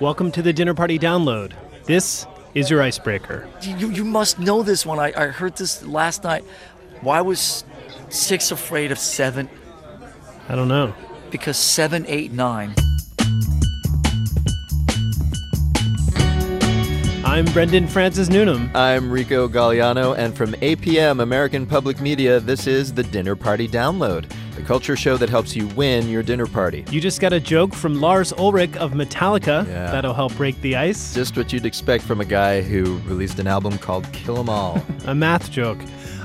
Welcome to the Dinner Party Download. This is your icebreaker. You, you must know this one. I, I heard this last night. Why was six afraid of seven? I don't know. Because seven, eight, nine. I'm Brendan Francis Newnham. I'm Rico Gagliano, and from APM American Public Media, this is the Dinner Party Download, the culture show that helps you win your dinner party. You just got a joke from Lars Ulrich of Metallica Yeah. that'll help break the ice. Just what you'd expect from a guy who released an album called Kill 'Em All. A math joke.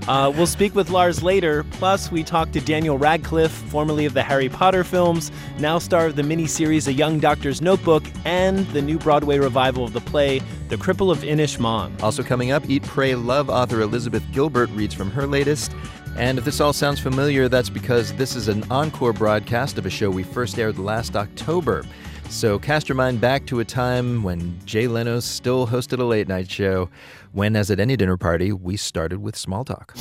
Uh, we'll speak with Lars later. Plus, we talk to Daniel Radcliffe, formerly of the Harry Potter films, now star of the miniseries A Young Doctor's Notebook, and the new Broadway revival of the play The Cripple of Inishmaan. also coming up, Eat, Pray, Love author Elizabeth Gilbert reads from her latest. And if this all sounds familiar, that's because this is an encore broadcast of a show we first aired last October. So cast your mind back to a time when Jay Leno still hosted a late night show, when, as at any dinner party, we started with small talk.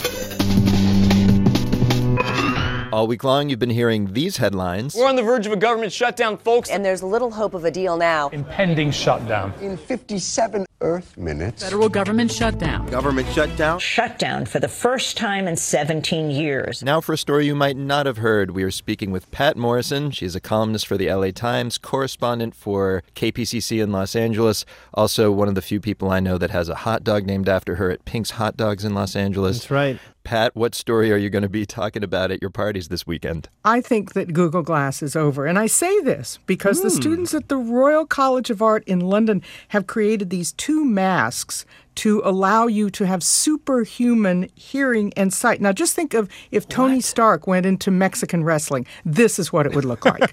All week long, you've been hearing these headlines. We're on the verge of a government shutdown, folks. And there's little hope of a deal now. impending shutdown. In 57 Earth minutes. Federal government shutdown. Government shutdown. Shutdown for the first time in 17 years. Now, for a story you might not have heard, we are speaking with Patt Morrison. She's a columnist for the LA Times, correspondent for KPCC in Los Angeles, also one of the few people I know that has a hot dog named after her at Pink's Hot Dogs in Los Angeles. That's right. Patt, what story are you going to be talking about at your parties this weekend? I think that Google Glass is over. And I say this because Hmm. the students at the Royal College of Art in London have created these two masks to allow you to have superhuman hearing and sight. Now, just think of if Tony Stark went into Mexican wrestling. This is what it would look like.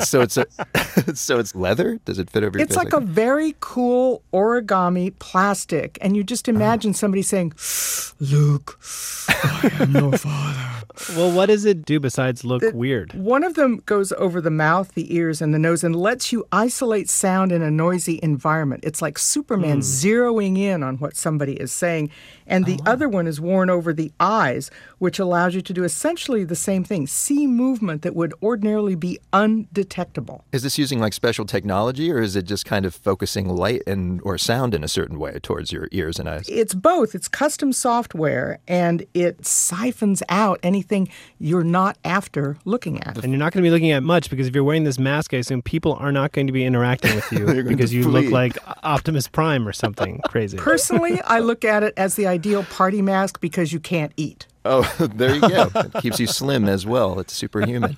so it's a, so it's leather. Does it fit over your it's face? like a very cool origami plastic. And you just Uh-huh. imagine somebody saying, Luke, I am your father. Well, what does it do besides look weird? One of them goes over the mouth, the ears, and the nose and lets you isolate sound in a noisy environment. It's like Superman zeroing in on what somebody is saying. And the oh. other one is worn over the eyes, which allows you to do essentially the same thing see movement that would ordinarily be undetectable. Is this using like special technology, or is it just kind of focusing light and or sound in a certain way towards your ears and eyes? It's both. It's custom software and it siphons out anything you're not after looking at. And you're not going to be looking at much because if you're wearing this mask, I assume people are not going to be interacting with you because to you look like Optimus Prime or something crazy. Personally, I look at it as the ideal party mask because you can't eat. Oh, there you go. It keeps you slim as well. It's superhuman.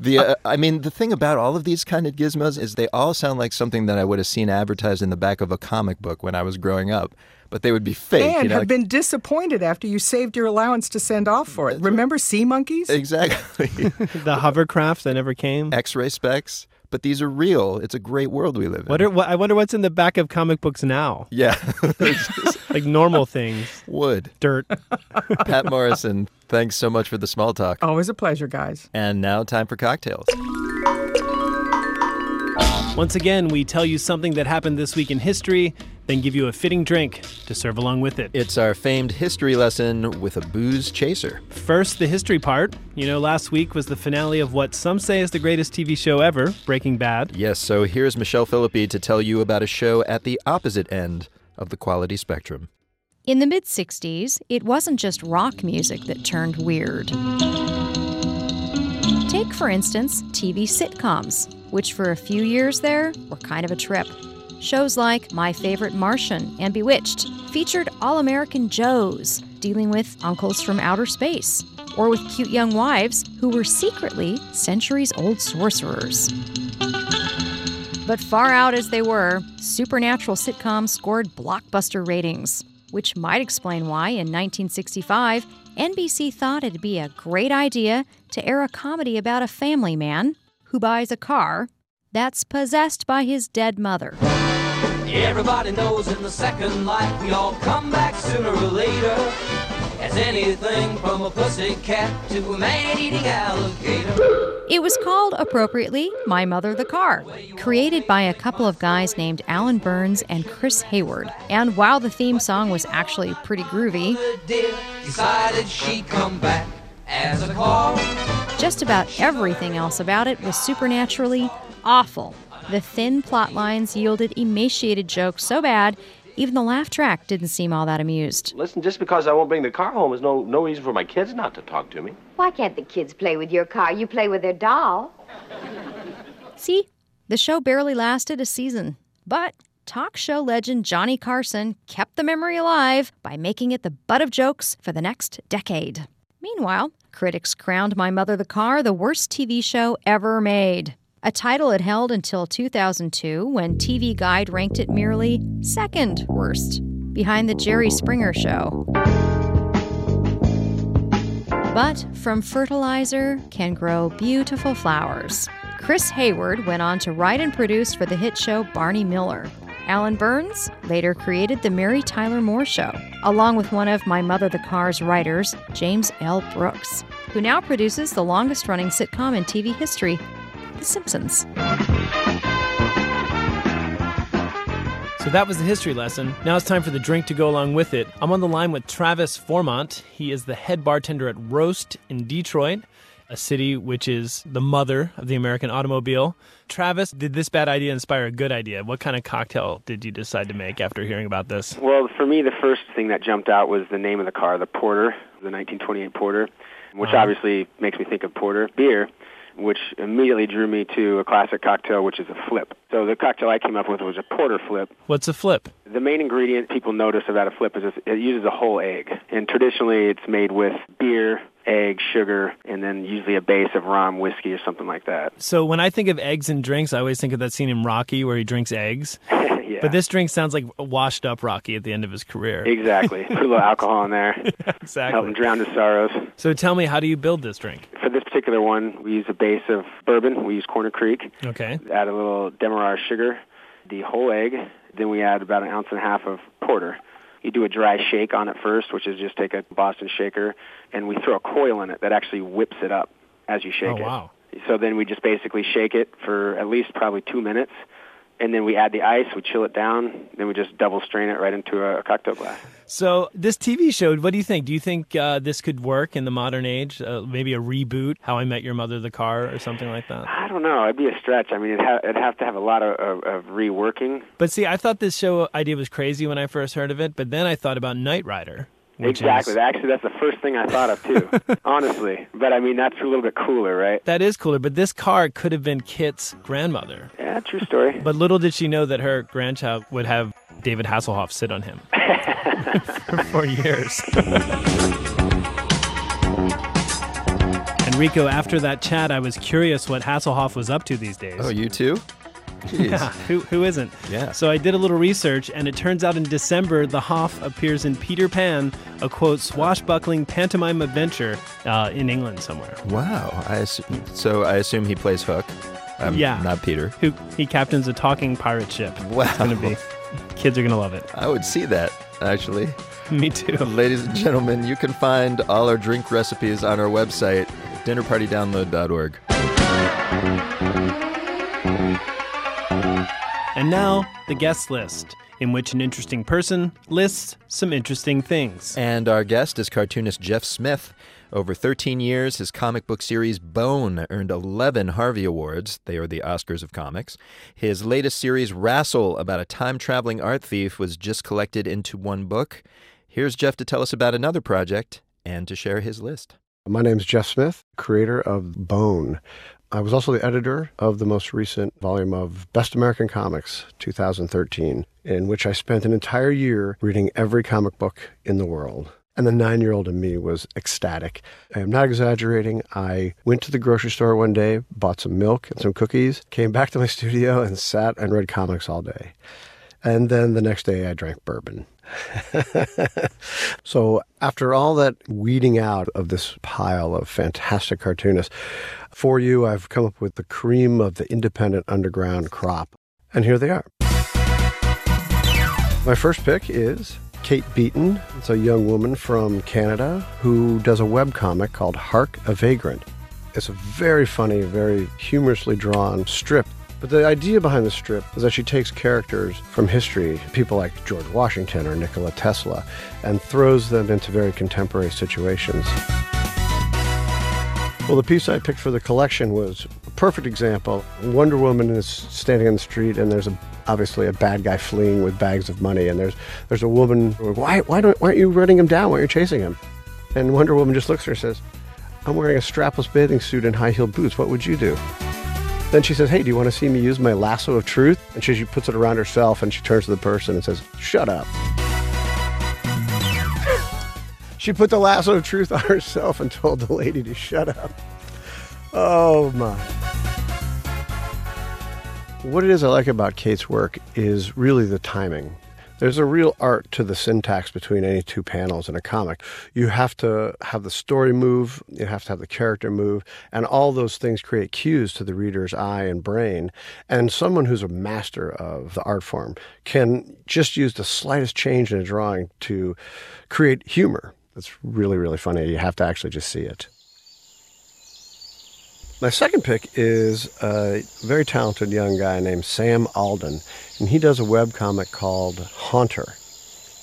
The uh, I mean, the thing about all of these kind of gizmos is they all sound like something that I would have seen advertised in the back of a comic book when I was growing up, but they would be fake. and you know, have like- been disappointed after you saved your allowance to send off for it. Remember sea monkeys? exactly the hovercraft that never came. X-ray specs. But these are real. It's a great world we live in. What are, what, I wonder what's in the back of comic books now. yeah, Like normal things. wood. Dirt. Patt Morrison, thanks so much for the small talk. Always a pleasure, guys. And now, time for cocktails. Once again, we tell you something that happened this week in history, then give you a fitting drink to serve along with it. It's our famed history lesson with a booze chaser. First, the history part. You know, last week was the finale of what some say is the greatest TV show ever, Breaking Bad. Yes, so here's Michelle Philippi to tell you about a show at the opposite end of the quality spectrum. In the mid 60s, it wasn't just rock music that turned weird. Take, for instance, TV sitcoms, which for a few years there were kind of a trip. Shows like My Favorite Martian and Bewitched featured all American Joes dealing with uncles from outer space, or with cute young wives who were secretly centuries old sorcerers. But far out as they were, supernatural sitcoms scored blockbuster ratings, which might explain why in 1965, NBC thought it'd be a great idea to air a comedy about a family man who buys a car that's possessed by his dead mother. Everybody knows in the second life we all come back sooner or later. As anything from a pussy cat to a man-eating alligator. It was called appropriately My Mother the Car, created by a couple of guys named Alan Burns and Chris Hayward. And while the theme song was actually pretty groovy, decided she'd come back as a car. just about everything else about it was supernaturally awful. The thin plot lines yielded emaciated jokes so bad, even the laugh track didn't seem all that amused. Listen, just because I won't bring the car home is no, no reason for my kids not to talk to me. Why can't the kids play with your car? You play with their doll. See, the show barely lasted a season. But talk show legend Johnny Carson kept the memory alive by making it the butt of jokes for the next decade. Meanwhile, critics crowned My Mother the Car the worst TV show ever made. A title it held until 2002 when TV Guide ranked it merely second worst, behind The Jerry Springer Show. But from fertilizer can grow beautiful flowers. Chris Hayward went on to write and produce for the hit show Barney Miller. Alan Burns later created The Mary Tyler Moore Show, along with one of My Mother the Car's writers, James L. Brooks, who now produces the longest running sitcom in TV history, The Simpsons. So that was the history lesson. Now it's time for the drink to go along with it. I'm on the line with Travis Formont. He is the head bartender at Roast in Detroit, a city which is the mother of the American automobile. Travis, did this bad idea inspire a good idea? What kind of cocktail did you decide to make after hearing about this? Well, for me, the first thing that jumped out was the name of the car, the Porter, the 1928 Porter, which Uh-huh. obviously makes me think of porter beer, which immediately drew me to a classic cocktail, which is a flip. So the cocktail I came up with was a porter flip. What's a flip? The main ingredient people notice about a flip is it uses a whole egg. And traditionally it's made with beer, egg, sugar, and then usually a base of rum, whiskey, or something like that. So when I think of eggs and drinks, I always think of that scene in Rocky where he drinks eggs. yeah. But this drink sounds like washed up Rocky at the end of his career. Exactly. Put a little alcohol in there. exactly. Help him drown his sorrows. So tell me, how do you build this drink? For this particular one, we use a base of bourbon. We use Corner Creek. Okay. Add a little demerara sugar, the whole egg. Then we add about an ounce and a half of porter. You do a dry shake on it first, which is just take a Boston shaker, and we throw a coil in it that actually whips it up as you shake it. Oh, it. wow. So then we just basically shake it for at least probably two minutes, and then we add the ice, we chill it down, then we just double strain it right into a, cocktail glass. So this TV show, what do you think? Do you think uh, this could work in the modern age? Uh, maybe a reboot, How I Met Your Mother, the car, or something like that? I don't know. It'd be a stretch. I mean, it'd, ha- it'd have to have a lot of, of, of reworking. But see, I thought this show idea was crazy when I first heard of it, but then I thought about Knight Rider. Which exactly. Is, Actually, that's the first thing I thought of too. honestly, but I mean, that's a little bit cooler, right? that is cooler, but this car could have been KITT's grandmother. Yeah, true story. But little did she know that her grandchild would have David Hasselhoff sit on him for years. Enrico, after that chat, I was curious what Hasselhoff was up to these days. Oh, you too? Yeah, who, who isn't? Yeah. So I did a little research, and it turns out in December, the Hoff appears in Peter Pan, a quote, swashbuckling pantomime adventure uh, in England somewhere. Wow. I assume, so I assume he plays Hook. Um, Yeah. Not Peter. Who He captains a talking pirate ship. Wow. It's going to be, kids are going to love it. I would see that, actually. Me too. Ladies and gentlemen, you can find all our drink recipes on our website, dinnerpartydownload.org. And now, the guest list, in which an interesting person lists some interesting things. And our guest is cartoonist Jeff Smith. Over 13 years, his comic book series Bone earned 11 Harvey Awards. They are the Oscars of comics. His latest series, RASL, about a time traveling art thief, was just collected into one book. Here's Jeff to tell us about another project and to share his list. My name's Jeff Smith, creator of Bone. I was also the editor of the most recent volume of Best American Comics 2013, in which I spent an entire year reading every comic book in the world. And the nine year old in me was ecstatic. I am not exaggerating. I went to the grocery store one day, bought some milk and some cookies, came back to my studio, and sat and read comics all day. And then the next day, I drank bourbon. so, after all that weeding out of this pile of fantastic cartoonists, for you, I've come up with the cream of the independent underground crop. And here they are. My first pick is Kate Beaton. It's a young woman from Canada who does a webcomic called Hark a Vagrant. It's a very funny, very humorously drawn strip. But the idea behind the strip is that she takes characters from history, people like George Washington or Nikola Tesla, and throws them into very contemporary situations. Well, the piece I picked for the collection was a perfect example. Wonder Woman is standing in the street, and there's a, obviously a bad guy fleeing with bags of money, and there's there's a woman. Why why don't why aren't you running him down? Why aren't you chasing him? And Wonder Woman just looks at her and says, "I'm wearing a strapless bathing suit and high heeled boots. What would you do?" Then she says, Hey, do you want to see me use my lasso of truth? And she, she puts it around herself and she turns to the person and says, Shut up. she put the lasso of truth on herself and told the lady to shut up. Oh my. What it is I like about Kate's work is really the timing. There's a real art to the syntax between any two panels in a comic. You have to have the story move, you have to have the character move, and all those things create cues to the reader's eye and brain. And someone who's a master of the art form can just use the slightest change in a drawing to create humor. That's really, really funny. You have to actually just see it. My second pick is a very talented young guy named Sam Alden, and he does a web comic called Haunter.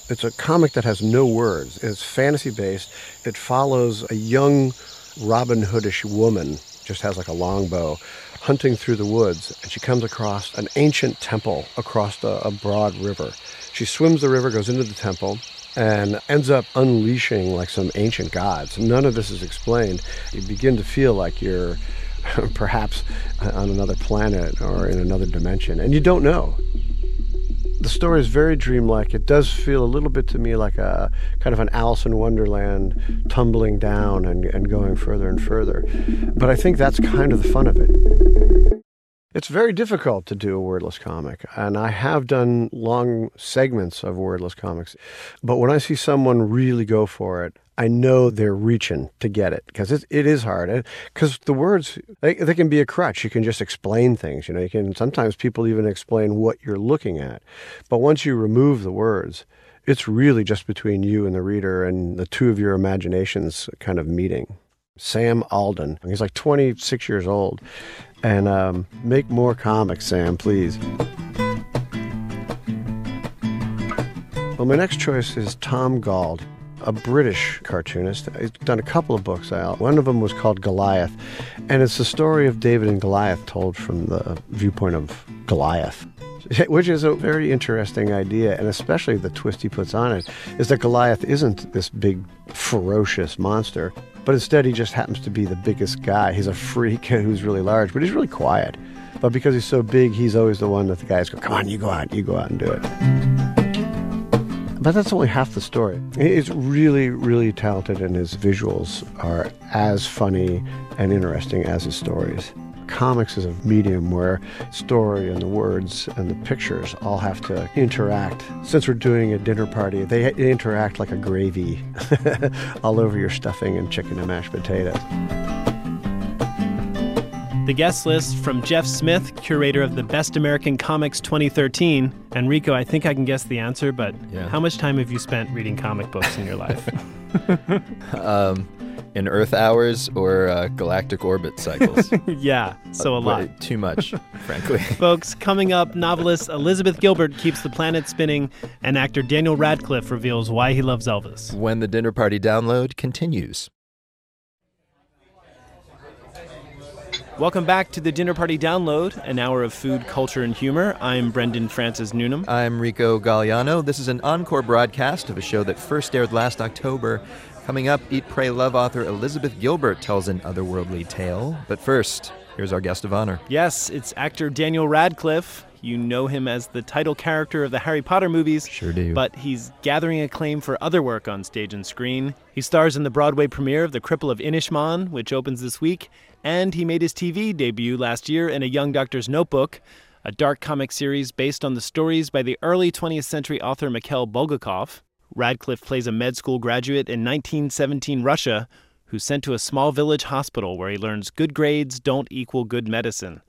It's a comic that has no words. It's fantasy based. It follows a young Robin Hoodish woman, just has like a longbow, hunting through the woods, and she comes across an ancient temple across a, a broad river. She swims the river, goes into the temple, and ends up unleashing like some ancient gods. None of this is explained. You begin to feel like you're perhaps uh, on another planet or in another dimension, and you don't know. The story is very dreamlike. It does feel a little bit to me like a kind of an Alice in Wonderland tumbling down and, and going further and further. But I think that's kind of the fun of it. It's very difficult to do a wordless comic, and I have done long segments of wordless comics. But when I see someone really go for it, I know they're reaching to get it because it, it is hard. Because the words they, they can be a crutch. You can just explain things. You know, you can sometimes people even explain what you're looking at, but once you remove the words, it's really just between you and the reader and the two of your imaginations kind of meeting. Sam Alden. He's like 26 years old. And um, make more comics, Sam, please. Well, my next choice is Tom Gauld, a British cartoonist. He's done a couple of books out. One of them was called Goliath, and it's the story of David and Goliath told from the viewpoint of Goliath. Which is a very interesting idea, and especially the twist he puts on it is that Goliath isn't this big, ferocious monster, but instead he just happens to be the biggest guy. He's a freak who's really large, but he's really quiet. But because he's so big, he's always the one that the guys go, Come on, you go out, you go out and do it. But that's only half the story. He's really, really talented, and his visuals are as funny and interesting as his stories comics is a medium where story and the words and the pictures all have to interact. Since we're doing a dinner party, they interact like a gravy all over your stuffing and chicken and mashed potatoes. The guest list from Jeff Smith, curator of the Best American Comics 2013. Enrico, I think I can guess the answer, but yeah. how much time have you spent reading comic books in your life? um, in Earth hours or uh, galactic orbit cycles. yeah, so a lot. Too much, frankly. Folks, coming up, novelist Elizabeth Gilbert keeps the planet spinning, and actor Daniel Radcliffe reveals why he loves Elvis. When the dinner party download continues. Welcome back to the Dinner Party Download, an hour of food, culture, and humor. I'm Brendan Francis Newnham. I'm Rico Gagliano. This is an encore broadcast of a show that first aired last October Coming up, Eat, Pray, Love author Elizabeth Gilbert tells an otherworldly tale. But first, here's our guest of honor. Yes, it's actor Daniel Radcliffe. You know him as the title character of the Harry Potter movies. Sure do. But he's gathering acclaim for other work on stage and screen. He stars in the Broadway premiere of The Cripple of Inishmaan, which opens this week. And he made his TV debut last year in A Young Doctor's Notebook, a dark comic series based on the stories by the early 20th century author Mikhail Bulgakov. Radcliffe plays a med school graduate in 1917 Russia who's sent to a small village hospital where he learns good grades don't equal good medicine.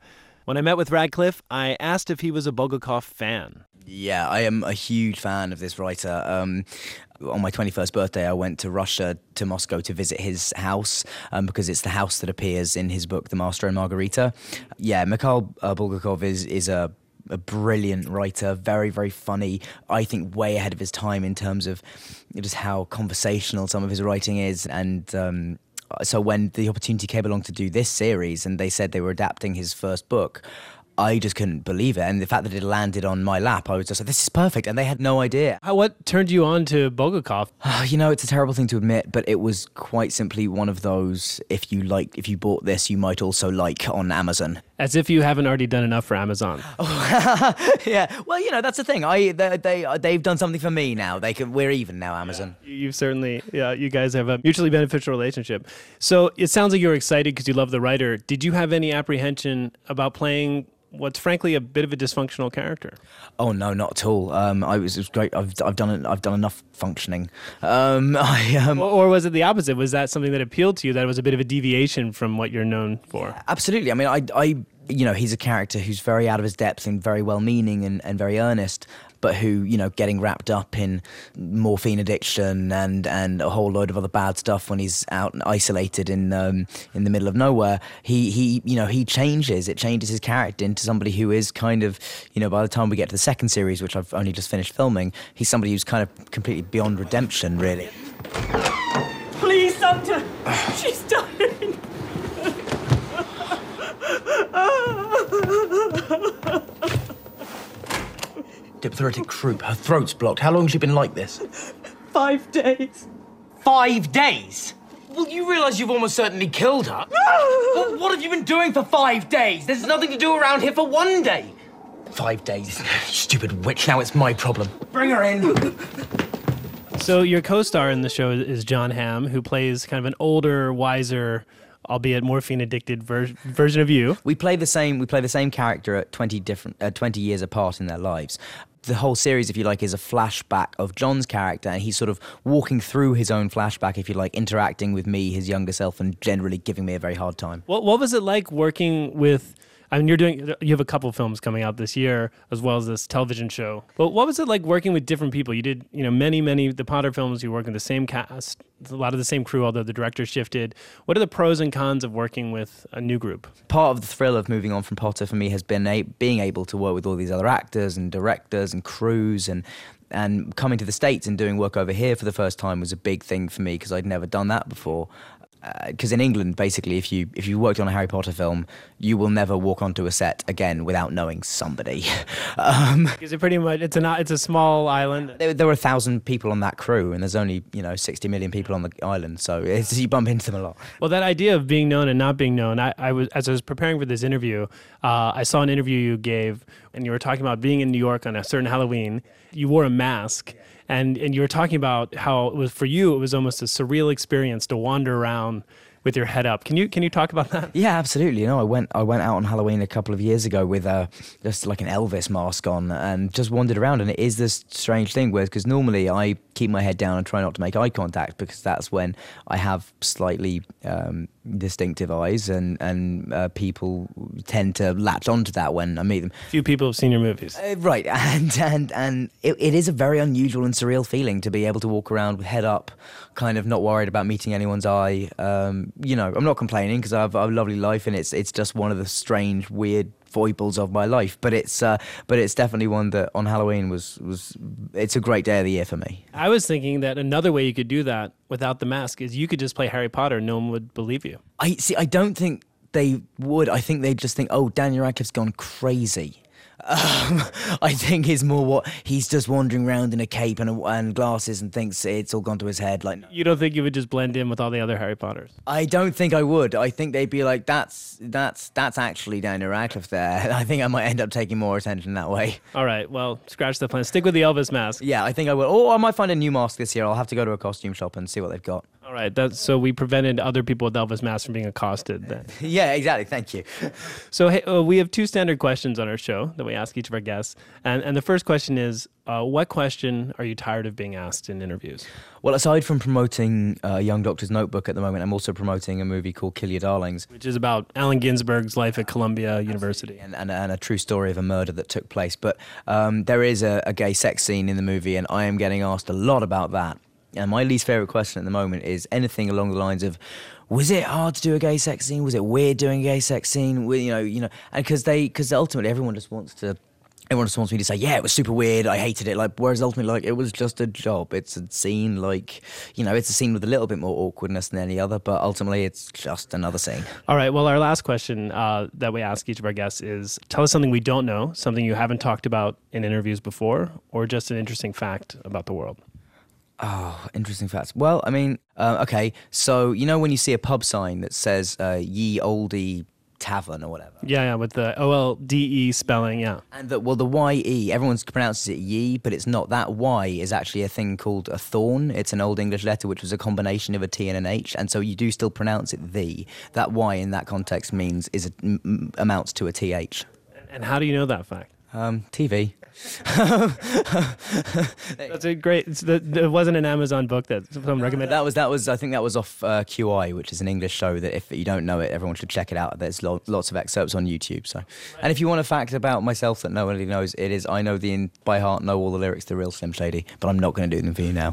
When I met with Radcliffe, I asked if he was a Bulgakov fan. Yeah, I am a huge fan of this writer. Um, on my 21st birthday, I went to Russia, to Moscow, to visit his house um, because it's the house that appears in his book, The Master and Margarita. Yeah, Mikhail uh, Bulgakov is, is a a brilliant writer, very, very funny. I think way ahead of his time in terms of just how conversational some of his writing is. And um, so when the opportunity came along to do this series and they said they were adapting his first book, I just couldn't believe it. And the fact that it landed on my lap, I was just like, this is perfect. And they had no idea. How, what turned you on to Bulgakov? you know, it's a terrible thing to admit, but it was quite simply one of those if you like, if you bought this, you might also like on Amazon. As if you haven't already done enough for Amazon. yeah. Well, you know, that's the thing. I they, they they've done something for me now. They can we're even now, Amazon. Yeah. You've certainly yeah, you guys have a mutually beneficial relationship. So, it sounds like you're excited because you love the writer. Did you have any apprehension about playing what's frankly a bit of a dysfunctional character. Oh no, not at all. Um, I was, it was great. I've, I've done I've done enough functioning. Um, I, um, or, or, was it the opposite? Was that something that appealed to you? That was a bit of a deviation from what you're known for. Absolutely. I mean, I, I, you know, he's a character who's very out of his depth and very well-meaning and, and very earnest but who, you know, getting wrapped up in morphine addiction and, and a whole load of other bad stuff when he's out and isolated in um, in the middle of nowhere. He he you know he changes. It changes his character into somebody who is kind of you know by the time we get to the second series, which I've only just finished filming, he's somebody who's kind of completely beyond redemption, really. Please, Santa, she's Diphtheritic croup. Her throat's blocked. How long has she been like this? Five days. Five days? Well, you realise you've almost certainly killed her. well, what have you been doing for five days? There's nothing to do around here for one day. Five days. Stupid witch. Now it's my problem. Bring her in. So your co-star in the show is Jon Hamm, who plays kind of an older, wiser albeit morphine addicted ver- version of you. We play the same. We play the same character at twenty different, uh, twenty years apart in their lives. The whole series, if you like, is a flashback of Jon's character, and he's sort of walking through his own flashback, if you like, interacting with me, his younger self, and generally giving me a very hard time. What What was it like working with? I mean, you're doing you have a couple films coming out this year as well as this television show. But what was it like working with different people? You did, you know, many many the Potter films. You work with the same cast, a lot of the same crew, although the director shifted. What are the pros and cons of working with a new group? Part of the thrill of moving on from Potter for me has been a, being able to work with all these other actors and directors and crews and and coming to the states and doing work over here for the first time was a big thing for me because I'd never done that before because uh, in England, basically, if you if you worked on a Harry Potter film, you will never walk onto a set again without knowing somebody. um, is it pretty much? It's a it's a small island. There, there, were a thousand people on that crew, and there's only you know sixty million people on the island, so you bump into them a lot. Well, that idea of being known and not being known, I, I was as I was preparing for this interview, uh, I saw an interview you gave, and you were talking about being in New York on a certain Halloween. You wore a mask and and you were talking about how it was for you it was almost a surreal experience to wander around with your head up. Can you can you talk about that? Yeah, absolutely. You know, I went I went out on Halloween a couple of years ago with uh, just like an Elvis mask on and just wandered around. And it is this strange thing where because normally I keep my head down and try not to make eye contact because that's when I have slightly um, distinctive eyes and and uh, people tend to latch onto that when I meet them. Few people have seen your movies, uh, right? And and and it, it is a very unusual and surreal feeling to be able to walk around with head up, kind of not worried about meeting anyone's eye. Um, you know, I'm not complaining because I have a lovely life, and it's it's just one of the strange, weird foibles of my life. But it's uh, but it's definitely one that on Halloween was was it's a great day of the year for me. I was thinking that another way you could do that without the mask is you could just play Harry Potter, and no one would believe you. I see. I don't think they would. I think they'd just think, oh, Daniel Radcliffe's gone crazy. Um, I think it's more what he's just wandering around in a cape and, and glasses and thinks it's all gone to his head. Like you don't think you would just blend in with all the other Harry Potters? I don't think I would. I think they'd be like, "That's that's that's actually Daniel Radcliffe there." I think I might end up taking more attention that way. All right. Well, scratch the plan. Stick with the Elvis mask. Yeah, I think I will. Or I might find a new mask this year. I'll have to go to a costume shop and see what they've got. All right. That's so we prevented other people with Elvis masks from being accosted. Then. yeah, exactly. Thank you. so hey, uh, we have two standard questions on our show that we ask each of our guests, and and the first question is, uh, what question are you tired of being asked in interviews? Well, aside from promoting uh, Young Doctor's Notebook at the moment, I'm also promoting a movie called Kill Your Darlings, which is about Allen Ginsberg's life at Columbia University and, and, and, a true story of a murder that took place. But um, there is a, a gay sex scene in the movie, and I am getting asked a lot about that. And my least favorite question at the moment is anything along the lines of, was it hard to do a gay sex scene? Was it weird doing a gay sex scene? You know, you know, and because they, because ultimately everyone just wants to everyone just wants me to say, yeah, it was super weird. I hated it. Like, whereas ultimately, like, it was just a job. It's a scene. Like, you know, it's a scene with a little bit more awkwardness than any other, but ultimately, it's just another scene. All right. Well, our last question uh, that we ask each of our guests is tell us something we don't know, something you haven't talked about in interviews before, or just an interesting fact about the world. Oh, interesting facts. Well, I mean, uh, okay. So you know when you see a pub sign that says uh, "Ye Oldie Tavern" or whatever, Yeah, yeah, with the O L D E spelling. Yeah. and that well, the Y E, everyone pronounces it "ye," but it's not. That Y is actually a thing called a thorn. It's an Old English letter which was a combination of a T and an H, and so you do still pronounce it "the." That Y in that context means is a, m- amounts to a TH. And how do you know that fact? Um, TV. That's a great. It's the, there wasn't an Amazon book that someone recommended. That was that was I think that was off uh, QI, which is an English show that if you don't know it, everyone should check it out. There's lo- lots of excerpts on YouTube. So, and if you want a fact about myself that nobody knows, it is I know the in, by heart know all the lyrics to Real Slim Shady, but I'm not going to do them for you now.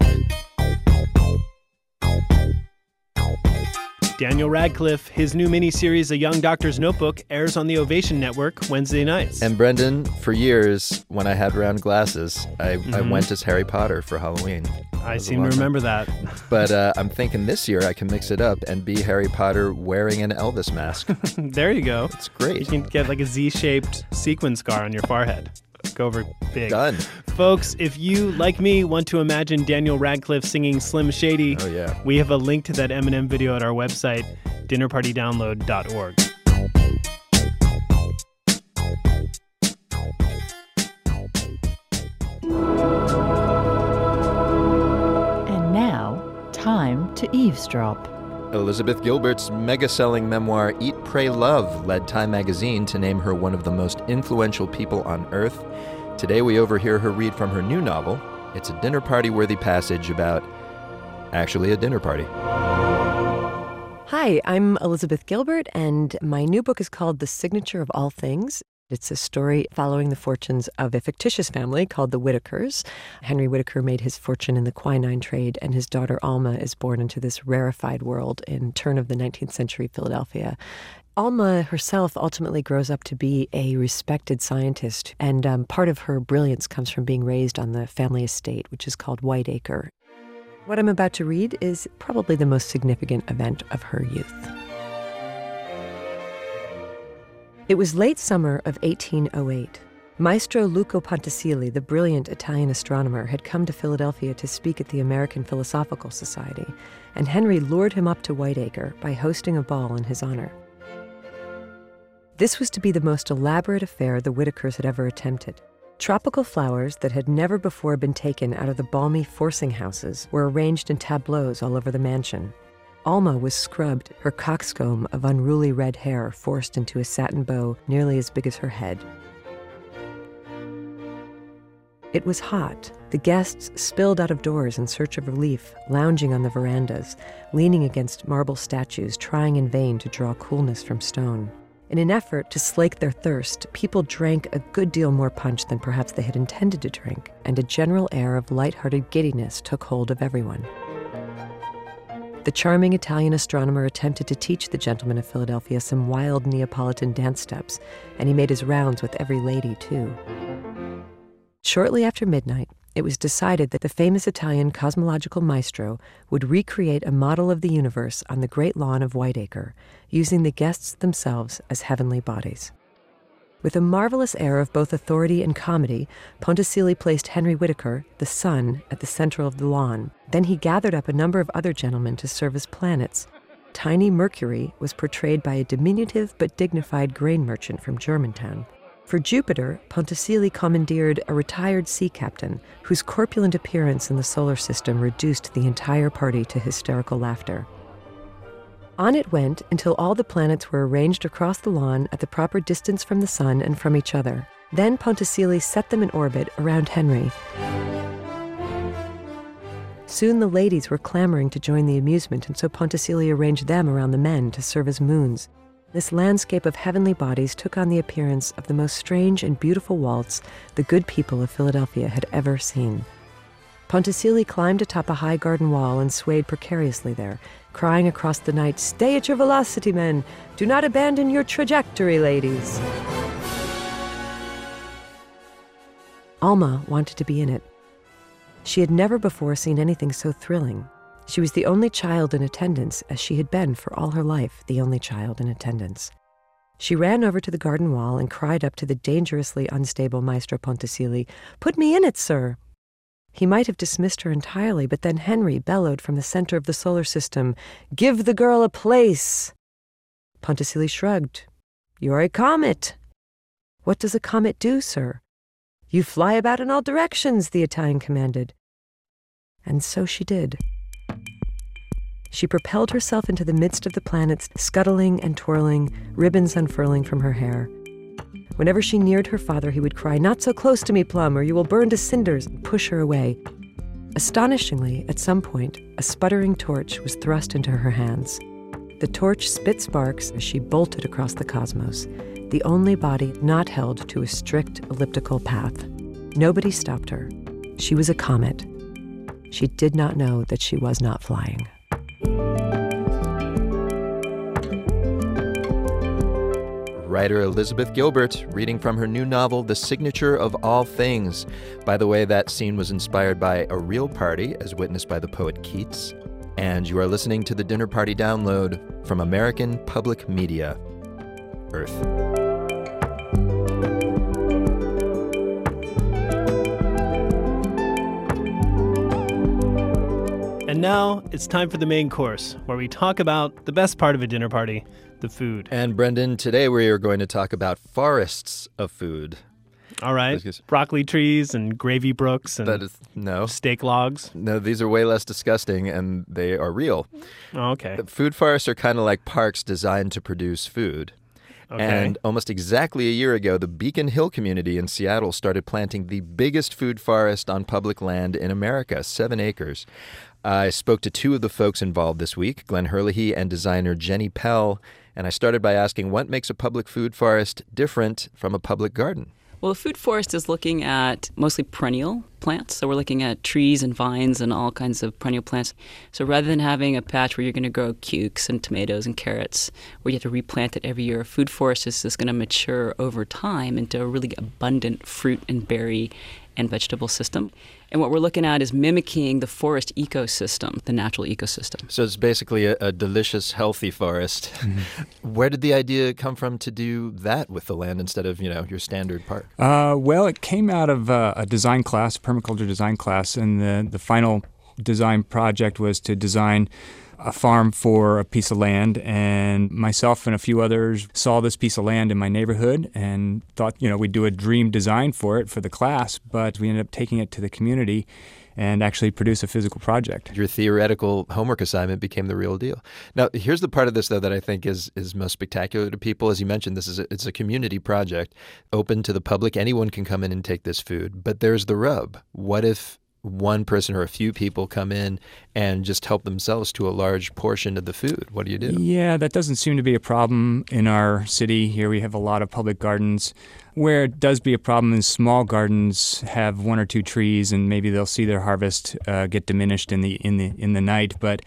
Daniel Radcliffe, his new miniseries, A Young Doctor's Notebook, airs on the Ovation Network Wednesday nights. And Brendan, for years, when I had round glasses, I, I Mhm. went as Harry Potter for Halloween. I That was a seem to long time. remember that. But uh, I'm thinking this year I can mix it up and be Harry Potter wearing an Elvis mask. there you go. It's great. You can get like a Z-shaped sequin scar on your forehead. Go over big. Done. Folks, if you, like me, want to imagine Daniel Radcliffe singing Slim Shady, oh, yeah. we have a link to that Eminem video at our website, dinnerpartydownload.org. And now, time to eavesdrop. Elizabeth Gilbert's mega selling memoir, Eat, Pray, Love, led Time magazine to name her one of the most influential people on earth. Today we overhear her read from her new novel. It's a dinner party worthy passage about actually a dinner party. Hi, I'm Elizabeth Gilbert, and my new book is called The Signature of All Things. It's a story following the fortunes of a fictitious family called the Whitakers. Henry Whitaker made his fortune in the quinine trade, and his daughter Alma is born into this rarefied world in turn of the 19th century Philadelphia. Alma herself ultimately grows up to be a respected scientist, and um, part of her brilliance comes from being raised on the family estate, which is called Whiteacre. What I'm about to read is probably the most significant event of her youth. It was late summer of 1808. Maestro Luca Ponticelli, the brilliant Italian astronomer, had come to Philadelphia to speak at the American Philosophical Society, and Henry lured him up to Whiteacre by hosting a ball in his honor. This was to be the most elaborate affair the Whitakers had ever attempted. Tropical flowers that had never before been taken out of the balmy forcing houses were arranged in tableaus all over the mansion. Alma was scrubbed, her coxcomb of unruly red hair forced into a satin bow nearly as big as her head. It was hot. The guests spilled out of doors in search of relief, lounging on the verandas, leaning against marble statues, trying in vain to draw coolness from stone. In an effort to slake their thirst, people drank a good deal more punch than perhaps they had intended to drink, and a general air of light-hearted giddiness took hold of everyone. The charming Italian astronomer attempted to teach the gentlemen of Philadelphia some wild Neapolitan dance steps, and he made his rounds with every lady, too. Shortly after midnight, it was decided that the famous Italian cosmological maestro would recreate a model of the universe on the great lawn of Whiteacre, using the guests themselves as heavenly bodies. With a marvelous air of both authority and comedy, Ponticelli placed Henry Whitaker, the sun, at the center of the lawn. Then he gathered up a number of other gentlemen to serve as planets. Tiny Mercury was portrayed by a diminutive but dignified grain merchant from Germantown. For Jupiter, Ponticelli commandeered a retired sea captain whose corpulent appearance in the solar system reduced the entire party to hysterical laughter. On it went until all the planets were arranged across the lawn at the proper distance from the sun and from each other. Then Ponticelli set them in orbit around Henry. Soon the ladies were clamoring to join the amusement, and so Ponticelli arranged them around the men to serve as moons. This landscape of heavenly bodies took on the appearance of the most strange and beautiful waltz the good people of Philadelphia had ever seen. Ponticelli climbed atop a high garden wall and swayed precariously there, crying across the night, Stay at your velocity, men! Do not abandon your trajectory, ladies! Alma wanted to be in it. She had never before seen anything so thrilling. She was the only child in attendance, as she had been for all her life the only child in attendance. She ran over to the garden wall and cried up to the dangerously unstable Maestro Ponticelli, Put me in it, sir! He might have dismissed her entirely, but then Henry bellowed from the center of the solar system, Give the girl a place! Ponticelli shrugged. You're a comet. What does a comet do, sir? You fly about in all directions, the Italian commanded. And so she did. She propelled herself into the midst of the planets, scuttling and twirling, ribbons unfurling from her hair. Whenever she neared her father, he would cry, Not so close to me, Plum, or you will burn to cinders, and push her away. Astonishingly, at some point, a sputtering torch was thrust into her hands. The torch spit sparks as she bolted across the cosmos, the only body not held to a strict elliptical path. Nobody stopped her. She was a comet. She did not know that she was not flying. Writer Elizabeth Gilbert reading from her new novel, The Signature of All Things. By the way, that scene was inspired by a real party, as witnessed by the poet Keats. And you are listening to the Dinner Party Download from American Public Media. Earth. And now it's time for the main course, where we talk about the best part of a dinner party the food. And Brendan, today we are going to talk about forests of food. All right. Broccoli trees and gravy brooks and that is, no steak logs. No, these are way less disgusting and they are real. Oh, okay. Food forests are kind of like parks designed to produce food. Okay. And almost exactly a year ago, the Beacon Hill community in Seattle started planting the biggest food forest on public land in America, seven acres. I spoke to two of the folks involved this week, Glenn Herlihy and designer Jenny Pell, and I started by asking what makes a public food forest different from a public garden. Well, a food forest is looking at mostly perennial plants. So we're looking at trees and vines and all kinds of perennial plants. So rather than having a patch where you're going to grow cukes and tomatoes and carrots, where you have to replant it every year, a food forest is just going to mature over time into a really abundant fruit and berry and vegetable system. And what we're looking at is mimicking the forest ecosystem, the natural ecosystem. So it's basically a, a delicious, healthy forest. Mm-hmm. Where did the idea come from to do that with the land instead of, you know, your standard park? Uh, well, it came out of uh, a design class, permaculture design class, and the, the final design project was to design a farm for a piece of land, and myself and a few others saw this piece of land in my neighborhood and thought, you know, we'd do a dream design for it for the class, but we ended up taking it to the community and actually produce a physical project. Your theoretical homework assignment became the real deal. Now, here's the part of this though that I think is is most spectacular to people. As you mentioned, this is a, it's a community project, open to the public. Anyone can come in and take this food. But there's the rub. What if one person or a few people come in and just help themselves to a large portion of the food. What do you do? Yeah, that doesn't seem to be a problem in our city. Here we have a lot of public gardens. Where it does be a problem is small gardens have one or two trees, and maybe they'll see their harvest uh, get diminished in the in the in the night. But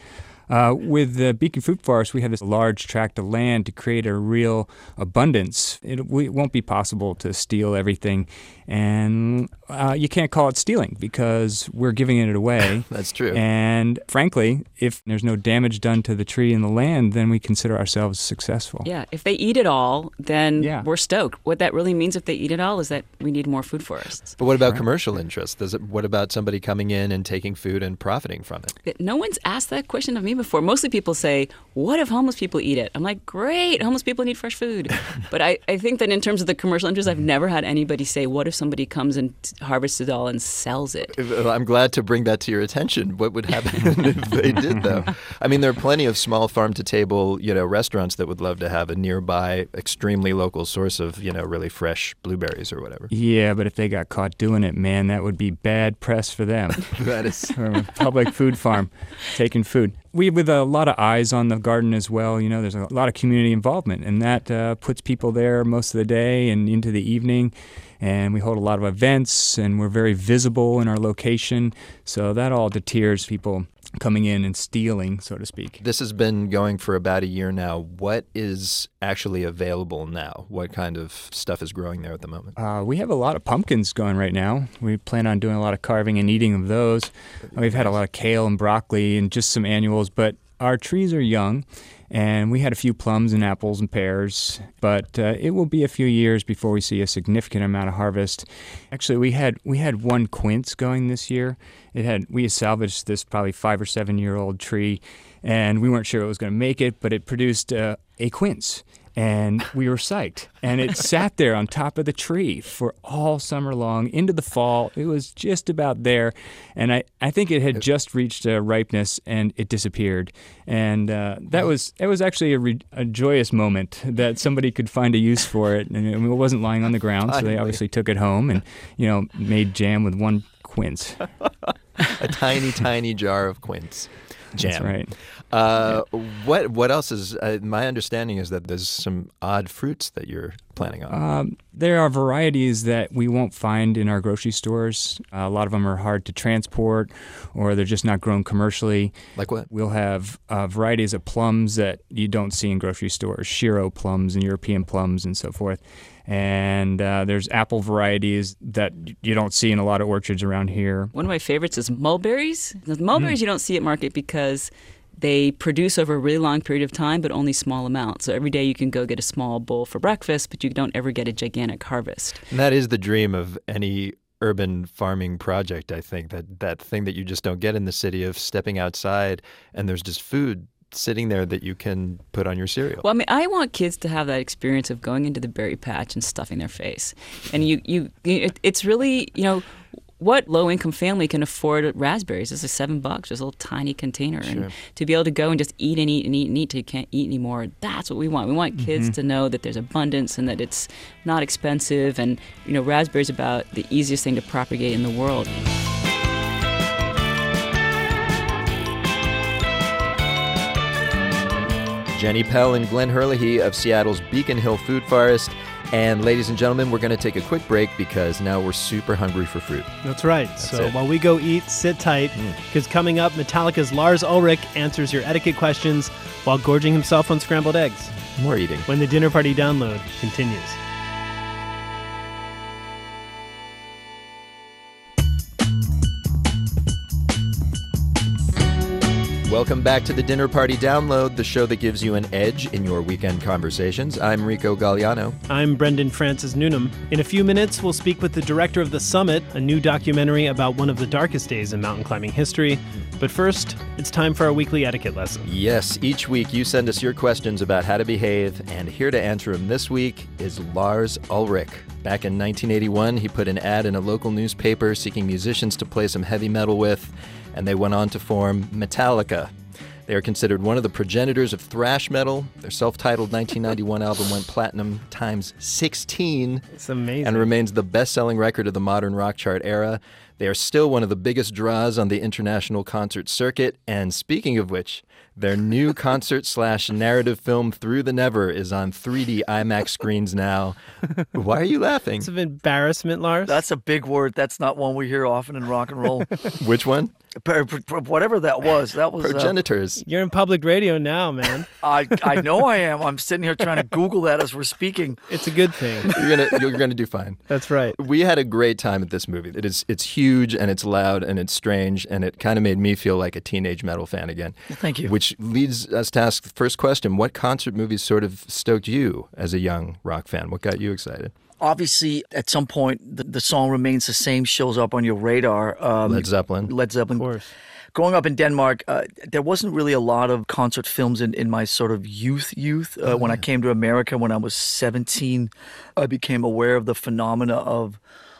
uh, with the Beacon Food Forest, we have this large tract of land to create a real abundance. It, we, it won't be possible to steal everything, and uh, you can't call it stealing because we're giving it away. That's true. And frankly, if there's no damage done to the tree and the land, then we consider ourselves successful. Yeah, if they eat it all, then Yeah. we're stoked. What that really means if they eat it all is that we need more food forests. But what about commercial interests? Does it, what about somebody coming in and taking food and profiting from it? No one's asked that question of me before. Mostly people say, What if homeless people eat it? I'm like, Great, homeless people need fresh food. but I, I think that in terms of the commercial interest, I've never had anybody say, What if somebody comes and harvests it all and sells it? Uh, I'm glad to bring that to your attention. What would happen if they did, though? I mean, there are plenty of small farm-to-table, you know, restaurants that would love to have a nearby, extremely local source of, you know, really fresh blueberries or whatever. Yeah, but if they got caught doing it, man, that would be bad press for them. that is From a public food farm taking food. We with a lot of eyes on the garden as well. You know, there's a lot of community involvement, and that uh, puts people there most of the day and into the evening. And we hold a lot of events, and we're very visible in our location, so that all deters people coming in and stealing, so to speak. This has been going for about a year now. What is actually available now? What kind of stuff is growing there at the moment? Uh, we have a lot of pumpkins going right now. We plan on doing a lot of carving and eating of those. We've had a lot of kale and broccoli and just some annuals, but our trees are young and we had a few plums and apples and pears, but uh, it will be a few years before we see a significant amount of harvest. Actually, we had we had one quince going this year. It had we had salvaged this probably five or seven year old tree, and we weren't sure it was going to make it, but it produced uh, a quince and we were psyched. And it sat there on top of the tree for all summer long into the fall. It was just about there, and I, I think it had just reached a ripeness and it disappeared. And uh, that was it was actually a, re- a, joyous moment that somebody could find a use for it, and it wasn't lying on the ground. So they obviously took it home and you know made jam with one quince. a tiny, tiny jar of quince jam. That's right. Uh, what what else is? Uh, my understanding is that there's some odd fruits that you're planning on. Um, there are varieties that we won't find in our grocery stores. Uh, a lot of them are hard to transport, or they're just not grown commercially. Like what? We'll have uh, varieties of plums that you don't see in grocery stores, Shiro plums and European plums and so forth. And uh, there's apple varieties that you don't see in a lot of orchards around here. One of my favorites is mulberries. The mulberries mm. you don't see at market because they produce over a really long period of time, but only small amounts. So every day you can go get a small bowl for breakfast, but you don't ever get a gigantic harvest. And that is the dream of any urban farming project, I think. That that thing that you just don't get in the city of stepping outside and there's just food sitting there that you can put on your cereal. Well, I mean, I want kids to have that experience of going into the berry patch and stuffing their face. And you you it, it's really, you know, what low income family can afford raspberries? It's like seven bucks, just a little tiny container. Sure. And to be able to go and just eat and eat and eat and eat till you can't eat anymore, that's what we want. We want kids mm-hmm. to know that there's abundance and that it's not expensive. And, you know, raspberries about the easiest thing to propagate in the world. Jenny Pell and Glenn Herlihy of Seattle's Beacon Hill Food Forest. And ladies and gentlemen, we're going to take a quick break because now we're super hungry for fruit. That's right. That's so it. while we go eat, sit tight because mm. coming up, Metallica's Lars Ulrich answers your etiquette questions while gorging himself on scrambled eggs. More eating. When the dinner party download continues. Welcome back to the Dinner Party Download, the show that gives you an edge in your weekend conversations. I'm Rico Gagliano. I'm Brendan Francis Newnam. In a few minutes, we'll speak with the director of The Summit, a new documentary about one of the darkest days in mountain climbing history. But first, it's time for our weekly etiquette lesson. Yes, each week you send us your questions about how to behave, and here to answer them this week is Lars Ulrich. Back in 1981, he put an ad in a local newspaper seeking musicians to play some heavy metal with and they went on to form Metallica. They are considered one of the progenitors of thrash metal. Their self titled 1991 album went platinum times 16. It's amazing. And remains the best selling record of the modern rock chart era. They are still one of the biggest draws on the international concert circuit. And speaking of which, their new concert slash narrative film Through the Never is on 3D IMAX screens now. Why are you laughing? It's of embarrassment, Lars. That's a big word. That's not one we hear often in rock and roll. Which one? whatever that was. That was uh, progenitors. Uh, You're in public radio now, man. I I know I am. I'm sitting here trying to Google that as we're speaking. It's a good thing. You're gonna you're gonna do fine. That's right. We had a great time at this movie. It is it's huge and it's loud and it's strange and it kind of made me feel like a teenage metal fan again. Well, thank you. Which leads us to ask the first question: What concert movies sort of stoked you as a young rock fan? What got you excited? obviously at some point the, the, song remains the same shows up on your radar um, led zeppelin led zeppelin of course growing up in Denmark, uh, there wasn't really a lot of concert films in, in my sort of youth youth. Uh, When I came to America when I was 17, I became aware of the phenomena of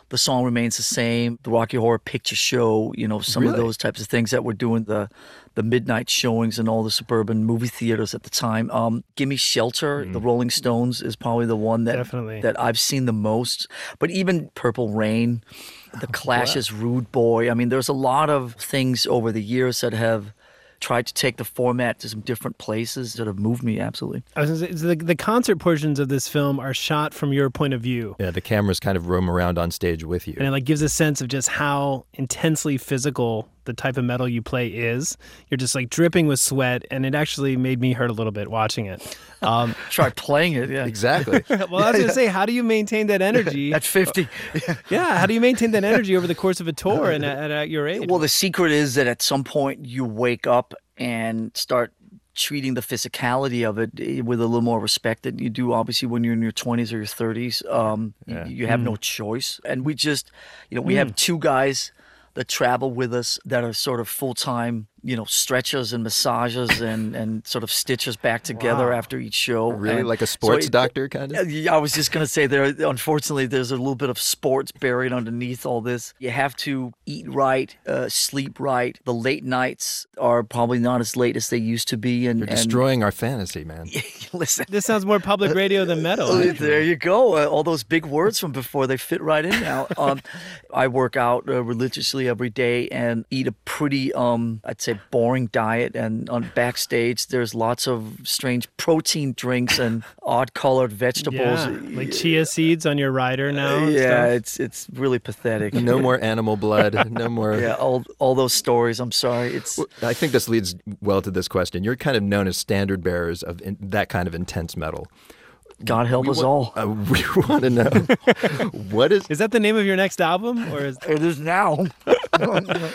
the song remains the same, the Rocky Horror Picture Show, you know, some really? of those types of things that were doing the the midnight showings in all the suburban movie theaters at the time. Um, Gimme Shelter, mm. the Rolling Stones is probably the one that Definitely. that I've seen the most. But even Purple Rain, the Clash's Rude Boy. I mean, there's a lot of things over the years that have tried to take the format to some different places that have moved me absolutely. I was say, the, the concert portions of this film are shot from your point of view. Yeah, the cameras kind of roam around on stage with you. And it like gives a sense of just how intensely physical the type of metal you play is. You're just like dripping with sweat, and it actually made me hurt a little bit watching it. Um, Try playing it, yeah. Exactly. well, I was going to say, how do you maintain that energy? At 50. yeah, how do you maintain that energy over the course of a tour and at, at your age? Well, the secret is that at some point you wake up and start treating the physicality of it eh, with a little more respect than you do obviously when you're in your 20s or your 30s um, you- Yeah. you, have no Mm. choice and we just you know we have two guys that travel with us that are sort of full-time you know stretches and massages and and sort of stitches back together Wow. after each show Really? And Like a so sports it- doctor kind of? uh, I was just gonna say there. Unfortunately, there's a little bit of sports buried underneath all this. You have to eat right, uh, sleep right. The late nights are probably not as late as they used to be, and You're and- destroying our fantasy, man. listen. This sounds more public radio than metal. Uh. There you go. Uh, all those big words from before they fit right in now. Um, I work out uh, religiously every day and eat a pretty, um, I'd say, boring diet. And on backstage, there's lots of strange protein drinks and odd-colored vegetables. Yeah, like chia seeds on your rider now. and yeah, stuff. it's it's really pathetic. No more animal blood. No more. Yeah, all all those stories. I'm sorry. It's I think this leads well to this question. You're kind of known as standard bearers of in, that kind of intense metal. God help We us wa- all. Uh, we want to know what is. Is that the name of your next album, or is it is now?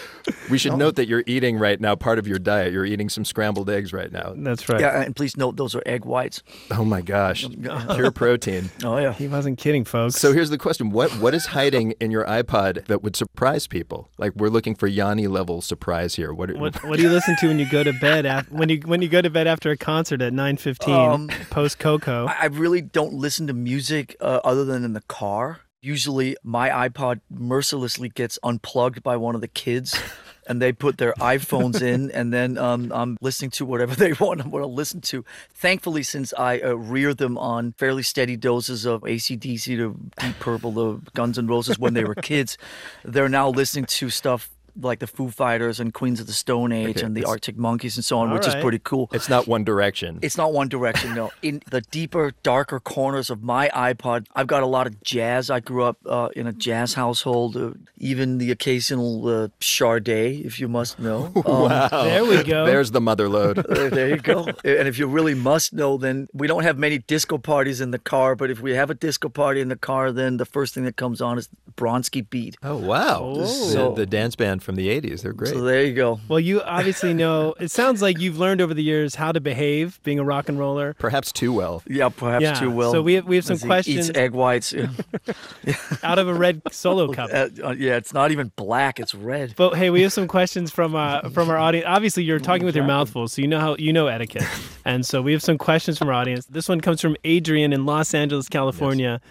We should note that you're eating right now part of your diet. You're eating some scrambled eggs right now. That's right. Yeah, and please note those are egg whites. Oh my gosh, pure protein. Oh yeah. He wasn't kidding, folks. So here's the question: What what is hiding in your iPod that would surprise people? Like we're looking for Yanni level surprise here. What? What, what do you listen to when you go to bed? Af- when you when you go to bed after a concert at nine fifteen, Um, post Coco? I I really don't listen to music uh, other than in the car. Usually, my iPod mercilessly gets unplugged by one of the kids, and they put their iPhones in, and then um, I'm listening to whatever they want want to listen to. Thankfully, since I uh, rear them on fairly steady doses of ACDC to Deep Purple to Guns N' Roses when they were kids, they're now listening to stuff like the Foo Fighters and Queens of the Stone Age Okay, and the it's- Arctic Monkeys and so on, All which is pretty cool. It's not One Direction. It's not One Direction, no. In the deeper, darker corners of my iPod, I've got a lot of jazz. I grew up uh, in a jazz household, uh, even the occasional uh, Sade, if you must know. Um, wow. There we go. There's the mother load. uh, there you go. And if you really must know, then we don't have many disco parties in the car. But if we have a disco party in the car, then the first thing that comes on is Bronski Beat. Oh wow! The- So- the, dance band from the '80s. They're great. So there you go. Well, you obviously know. It sounds like you've learned over the years how to behave, being a rock and roller. Perhaps too well. Yeah, perhaps Yeah, too well. so we have- we have some As he questions. Eats egg whites. Yeah. out of a red solo cup. Uh, uh, yeah, it's not even black; it's red. But hey, we have some questions from uh, from our audience. Obviously, you're talking with your mouth full, so you know how you know etiquette. and so we have some questions from our audience. This one comes from Adrian in Los Angeles, California.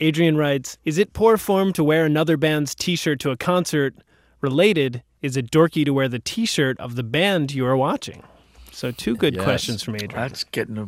Adrian writes, "Is it poor form to wear another band's T-shirt to a concert? Related, is it dorky to wear the T-shirt of the band you are watching?" So two good Yes. questions from Adrian. That's getting a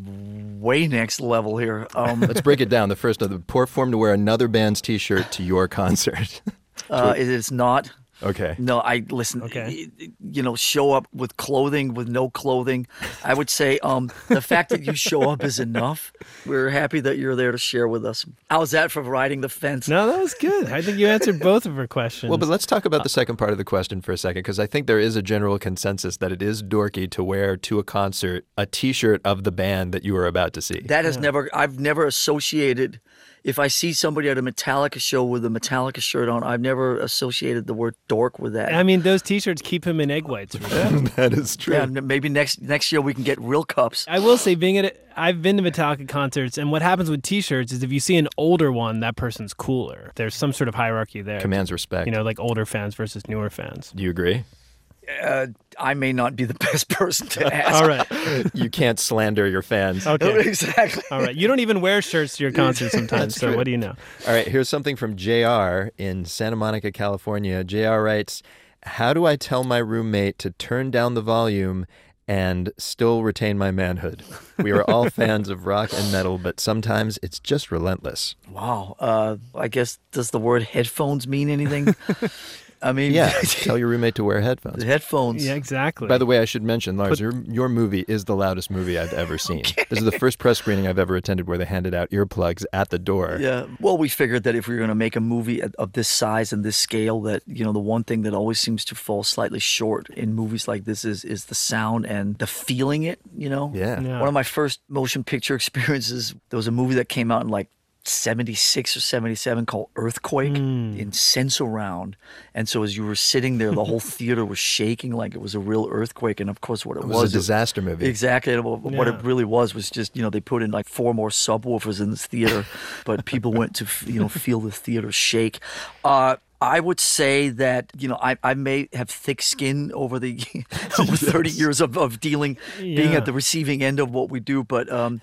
way next level here. Um, Let's break it down. The first of the poor form to wear another band's T-shirt to your concert. uh, it is not. Okay. No, I listen. Okay. You know, show up with clothing, with no clothing. I would say um, the fact that you show up is enough. We're happy that you're there to share with us. How's that for riding the fence? No, that was good. I think you answered both of her questions. Well, but let's talk about the second part of the question for a second, because I think there is a general consensus that it is dorky to wear to a concert a T-shirt of the band that you are about to see. That has never. I've never associated. If I see somebody at a Metallica show with a Metallica shirt on, I've never associated the word dork with that. I mean, those T-shirts keep him in egg whites. Really. that is true. Yeah, maybe next next year we can get real cups. I will say, being at a, I've been to Metallica concerts, and what happens with T-shirts is if you see an older one, that person's cooler. There's some sort of hierarchy there. Commands respect. You know, like older fans versus newer fans. Do you agree? Uh, I may not be the best person to ask. All right. you can't slander your fans. Okay. exactly. All right. You don't even wear shirts to your concerts sometimes. So true. what do you know? All right, here's something from JR in Santa Monica, California. JR writes, How do I tell my roommate to turn down the volume and still retain my manhood? We are all fans of rock and metal, but sometimes it's just relentless. Wow. Uh, I guess does the word headphones mean anything? I mean, Yeah, tell your roommate to wear headphones. the headphones. Yeah, exactly. By the way, I should mention, Lars, Put- your, your movie is the loudest movie I've ever seen. This is the first press screening I've ever attended where they handed out earplugs at the door. Yeah. Well, we figured that if we were going to make a movie of this size and this scale, that you know the one thing that always seems to fall slightly short in movies like this is is the sound and the feeling it. You know. Yeah. Yeah. One of my first motion picture experiences. There was a movie that came out in like. 76 or 77 called Earthquake Hmm. in Sensurround. And so as you were sitting there, the whole theater was shaking like it was a real earthquake. And of course, what it, It was a was disaster movie. Exactly. What Yeah. it really was was just, you know, they put in like four more subwoofers in this theater, but people went to, you know, feel the theater shake. Uh, I would say that, you know, I, I may have thick skin over the over 30 years of, of dealing, being at the receiving end of what we do, but um,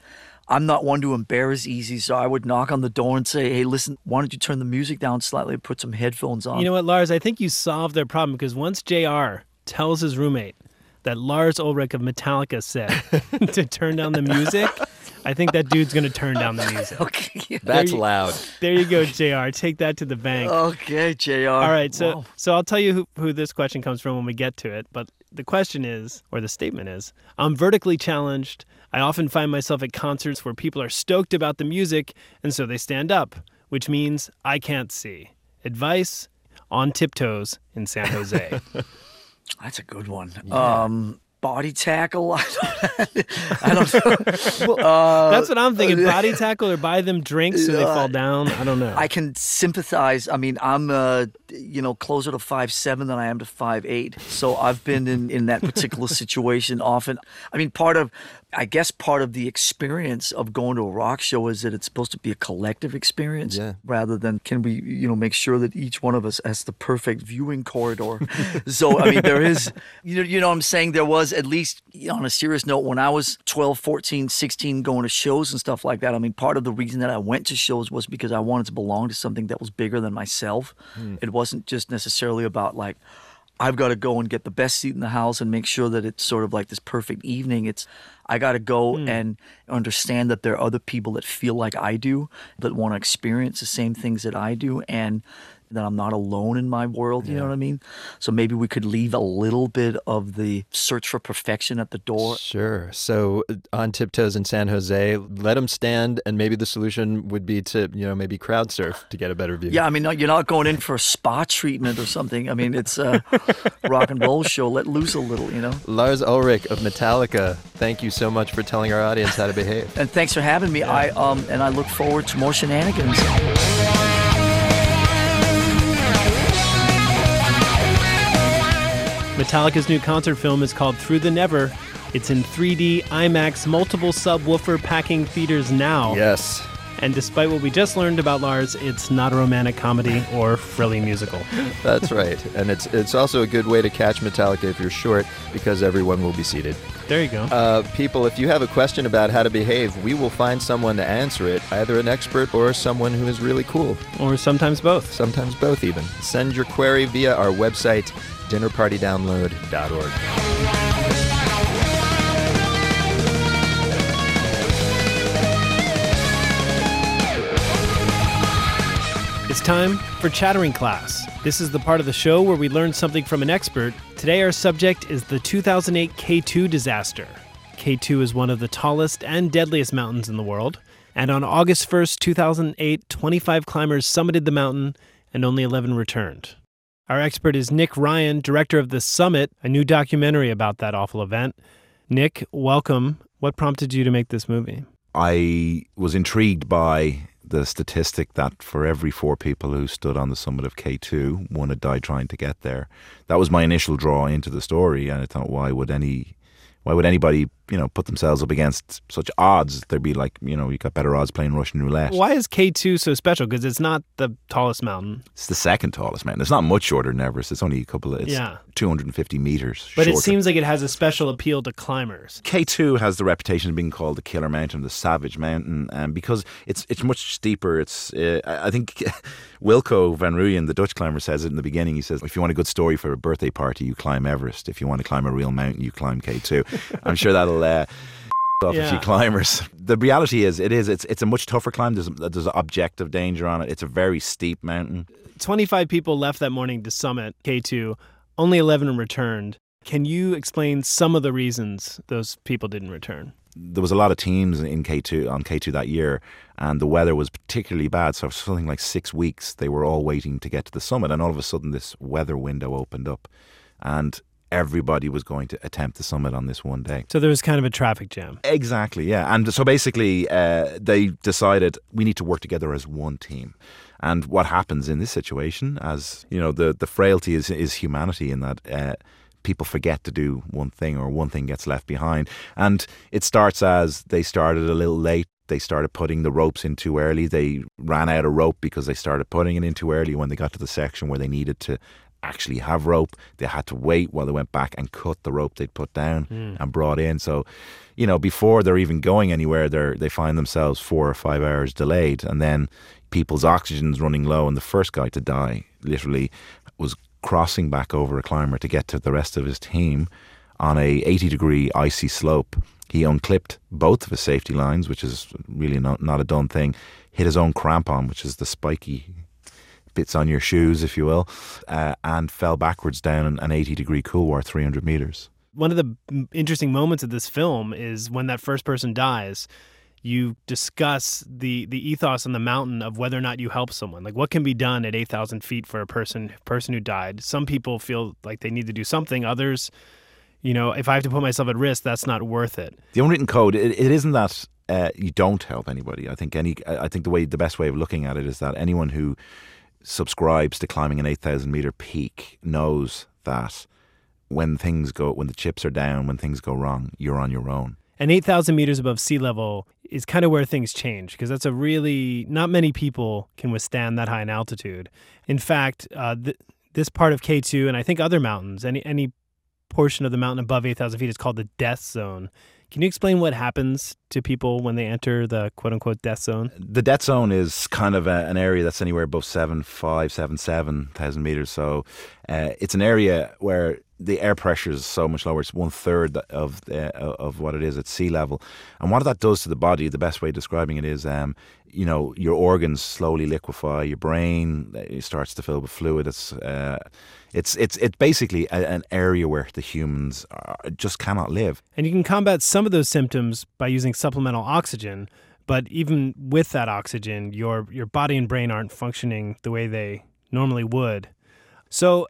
I'm not one to embarrass easy. So I would knock on the door and say, hey, listen, why don't you turn the music down slightly, and put some headphones on? You know what, Lars? I think you solved their problem because once JR tells his roommate that Lars Ulrich of Metallica said to turn down the music, I think that dude's going to turn down the music. okay. That's you- loud. There you go, JR. Take that to the bank. Okay, JR. All right, so Wow. so I'll tell you who, who this question comes from when we get to it. But the question is, or the statement is, I'm vertically challenged. I often find myself at concerts where people are stoked about the music, and so they stand up, which means I can't see. Advice on tiptoes in San Jose. That's a good one. Um, body tackle. I don't, I don't know. Uh, That's what I'm thinking. Body tackle or buy them drinks so they uh, fall down. I don't know. I can sympathize. I mean, I'm uh, you know closer to five seven than I am to five eight. So I've been in in that particular situation often. I mean, part of I guess part of the experience of going to a rock show is that it's supposed to be a collective experience Yeah. rather than can we you know make sure that each one of us has the perfect viewing corridor. so I mean, there is you know you know what I'm saying there was at least you know, on a serious note when I was 12, 14, 16 going to shows and stuff like that. I mean, part of the reason that I went to shows was because I wanted to belong to something that was bigger than myself. Hmm. It wasn't just necessarily about like I've got to go and get the best seat in the house and make sure that it's sort of like this perfect evening. It's I got to go hmm. and understand that there are other people that feel like I do, that want to experience the same things that I do, and that I'm not alone in my world. You know what I mean? So maybe we could leave a little bit of the search for perfection at the door. Sure. So uh, on tiptoes in San Jose, let them stand, and maybe the solution would be to, you know, maybe crowd surf to get a better view. Yeah, I mean, you're not going in for a spa treatment or something. I mean, it's a rock and roll show. Let loose a little, you know. Lars Ulrich of Metallica, thank you so much for telling our audience how to behave. And thanks for having me. I um and I look forward to more shenanigans. Metallica's new concert film is called Through the Never. It's in 3D, IMAX, multiple subwoofer packing theaters now. Yes. And despite what we just learned about Lars, it's not a romantic comedy or frilly musical. That's right. And it's it's also a good way to catch Metallica if you're short because everyone will be seated. There you go. Uh, people, if you have a question about how to behave, we will find someone to answer it, either an expert or someone who is really cool. Or sometimes both. Sometimes both, even. Send your query via our website, dinnerpartydownload.org. It's time for Chattering Class. This is the part of the show where we learn something from an expert. Today, our subject is the 2008 K2 disaster. K2 is one of the tallest and deadliest mountains in the world. And on August 1st, 2008, 25 climbers summited the mountain and only 11 returned. Our expert is Nick Ryan, director of The Summit, a new documentary about that awful event. Nick, welcome. What prompted you to make this movie? I was intrigued by the statistic that for every four people who stood on the summit of K2, one had died trying to get there. That was my initial draw into the story, and I thought, why would any, why would anybody, you know, put themselves up against such odds? There'd be like, you know, you got better odds playing Russian roulette. Why is K2 so special? Because it's not the tallest mountain. It's the second tallest mountain. It's not much shorter than Everest. It's only a couple of, it's Yeah. 250 meters. But it seems like it has a special appeal to climbers. K2 has the reputation of being called the killer mountain, the savage mountain, um, because it's it's much steeper. It's uh, I think Wilco van Rooijen, the Dutch climber, says it in the beginning. He says, "If you want a good story for a birthday party, you climb Everest. If you want to climb a real mountain, you climb K2." I'm sure that'll uh, off a few climbers. The reality is, it is. It's it's a much tougher climb. There's there's objective danger on it. It's a very steep mountain. 25 people left that morning to summit K2. Only 11 returned. Can you explain some of the reasons those people didn't return? There was a lot of teams in K2 on K2 that year, and the weather was particularly bad. So for something like six weeks, they were all waiting to get to the summit, and all of a sudden, this weather window opened up, and everybody was going to attempt the summit on this one day. So there was kind of a traffic jam. Exactly, yeah. And so basically, uh, they decided we need to work together as one team. And what happens in this situation, as you know, the the frailty is is humanity in that. Uh, People forget to do one thing, or one thing gets left behind. And it starts as they started a little late. They started putting the ropes in too early. They ran out of rope because they started putting it in too early when they got to the section where they needed to actually have rope. They had to wait while they went back and cut the rope they'd put down Mm. and brought in. So, you know, before they're even going anywhere, they're they find themselves four or five hours delayed, and then people's oxygen's running low. And the first guy to die, literally, was crossing back over a climber to get to the rest of his team on a 80 degree icy slope. He unclipped both of his safety lines, which is really not, not a done thing. Hit his own crampon, which is the spiky bits on your shoes, if you will, uh, and fell backwards down an, an 80 degree couloir, 300 meters. One of the interesting moments of this film is when that first person dies. You discuss the the ethos on the mountain of whether or not you help someone. Like what can be done at eight thousand feet for a person person who died. Some people feel like they need to do something. Others, you know, if I have to put myself at risk, that's not worth it. The unwritten code, it, it isn't that uh, you don't help anybody. I think any, I think the way, the best way of looking at it is that anyone who subscribes to climbing an 8,000 meter peak knows that when things go, when the chips are down, when things go wrong, you're on your own. And 8,000 meters above sea level is kind of where things change because that's a really, not many people can withstand that high in altitude. In fact, uh, th- this part of K2 and I think other mountains, any, any portion of the mountain above 8,000 feet is called the death zone. Can you explain what happens to people when they enter the quote unquote death zone? The death zone is kind of a, an area that's anywhere above seven, five, seven, seven thousand meters. So uh, it's an area where the air pressure is so much lower. It's one third of the, of what it is at sea level. And what that does to the body, the best way of describing it is, um, you know, your organs slowly liquefy. Your brain uh, starts to fill with fluid. It's uh, it's it's it's basically a, an area where the humans are, just cannot live. And you can combat some of those symptoms by using supplemental oxygen. But even with that oxygen, your your body and brain aren't functioning the way they normally would. So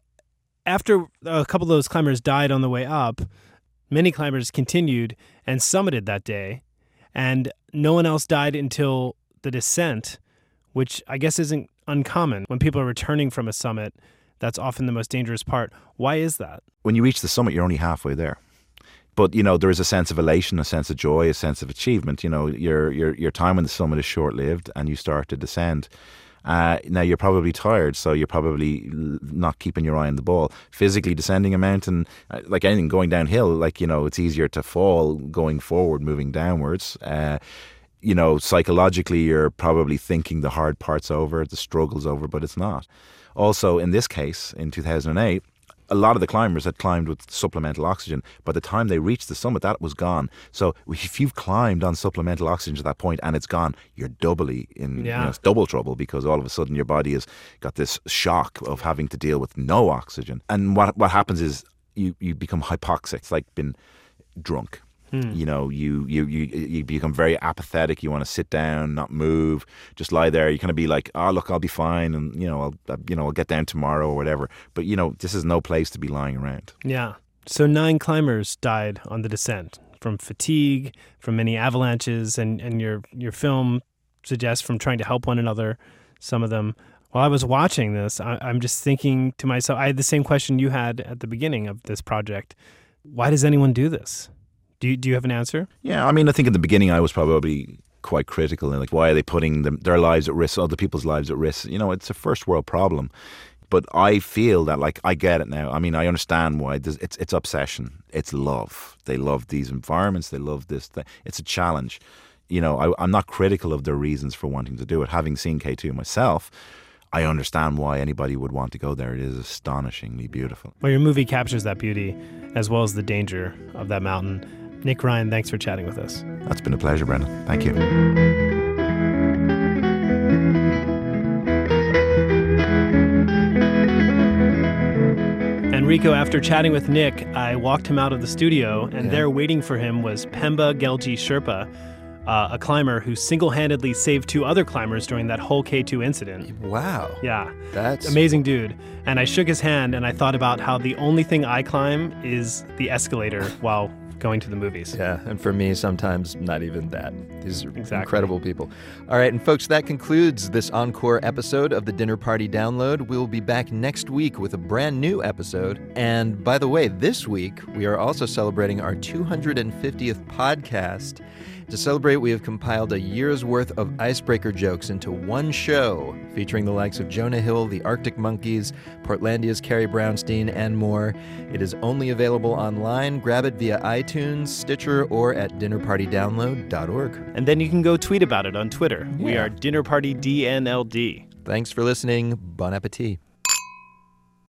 after a couple of those climbers died on the way up, many climbers continued and summited that day, and no one else died until the descent, which I guess isn't uncommon. When people are returning from a summit, that's often the most dangerous part. Why is that? When you reach the summit, you're only halfway there. But you know there is a sense of elation, a sense of joy, a sense of achievement. You know your your your time on the summit is short lived, and you start to descend. Uh, now you're probably tired, so you're probably not keeping your eye on the ball. Physically descending a mountain, uh, like anything going downhill, like you know, it's easier to fall going forward, moving downwards. Uh, you know, psychologically, you're probably thinking the hard parts over, the struggles over, but it's not. Also, in this case, in 2008, a lot of the climbers had climbed with supplemental oxygen. By the time they reached the summit, that was gone. So if you've climbed on supplemental oxygen to that point and it's gone, you're doubly in Yeah. you know, double trouble because all of a sudden your body has got this shock of having to deal with no oxygen. And what what happens is you, you become hypoxic. It's like being drunk. Hmm. You know, you, you you you become very apathetic. You want to sit down, not move, just lie there. You kind of be like, "Oh, look, I'll be fine," and you know, I'll uh, you know, I'll get down tomorrow or whatever. But you know, this is no place to be lying around. Yeah. So nine climbers died on the descent from fatigue, from many avalanches, and, and your your film suggests from trying to help one another. Some of them. While I was watching this, I, I'm just thinking to myself. I had the same question you had at the beginning of this project. Why does anyone do this? Do you, do you have an answer? Yeah, I mean, I think in the beginning I was probably quite critical. And like, why are they putting them, their lives at risk, other people's lives at risk? You know, it's a first world problem. But I feel that, like, I get it now. I mean, I understand why. It's it's obsession. It's love. They love these environments. They love this. Thing. It's a challenge. You know, I, I'm not critical of their reasons for wanting to do it. Having seen K2 myself, I understand why anybody would want to go there. It is astonishingly beautiful. Well, your movie captures that beauty as well as the danger of that mountain. Nick Ryan, thanks for chatting with us. That's been a pleasure, Brendan. Thank you. Enrico, after chatting with Nick, I walked him out of the studio, and Yeah. there waiting for him was Pemba Gyalje Sherpa, uh, a climber who single handedly saved two other climbers during that whole K2 incident. Wow. Yeah. That's Amazing dude. And I shook his hand and I thought about how the only thing I climb is the escalator while going to the movies. Yeah, and for me, sometimes not even that. These are incredible people. All right, and folks, that concludes this encore episode of the Dinner Party Download. We'll be back next week with a brand new episode. And by the way, this week, we are also celebrating our 250th podcast. To celebrate, we have compiled a year's worth of icebreaker jokes into one show, featuring the likes of Jonah Hill, the Arctic Monkeys, Portlandia's Carrie Brownstein, and more. It is only available online. Grab it via iTunes, Stitcher, or at dinnerpartydownload.org. And then you can go tweet about it on Twitter. We are Dinner Party DNLD. Thanks for listening. Bon appetit.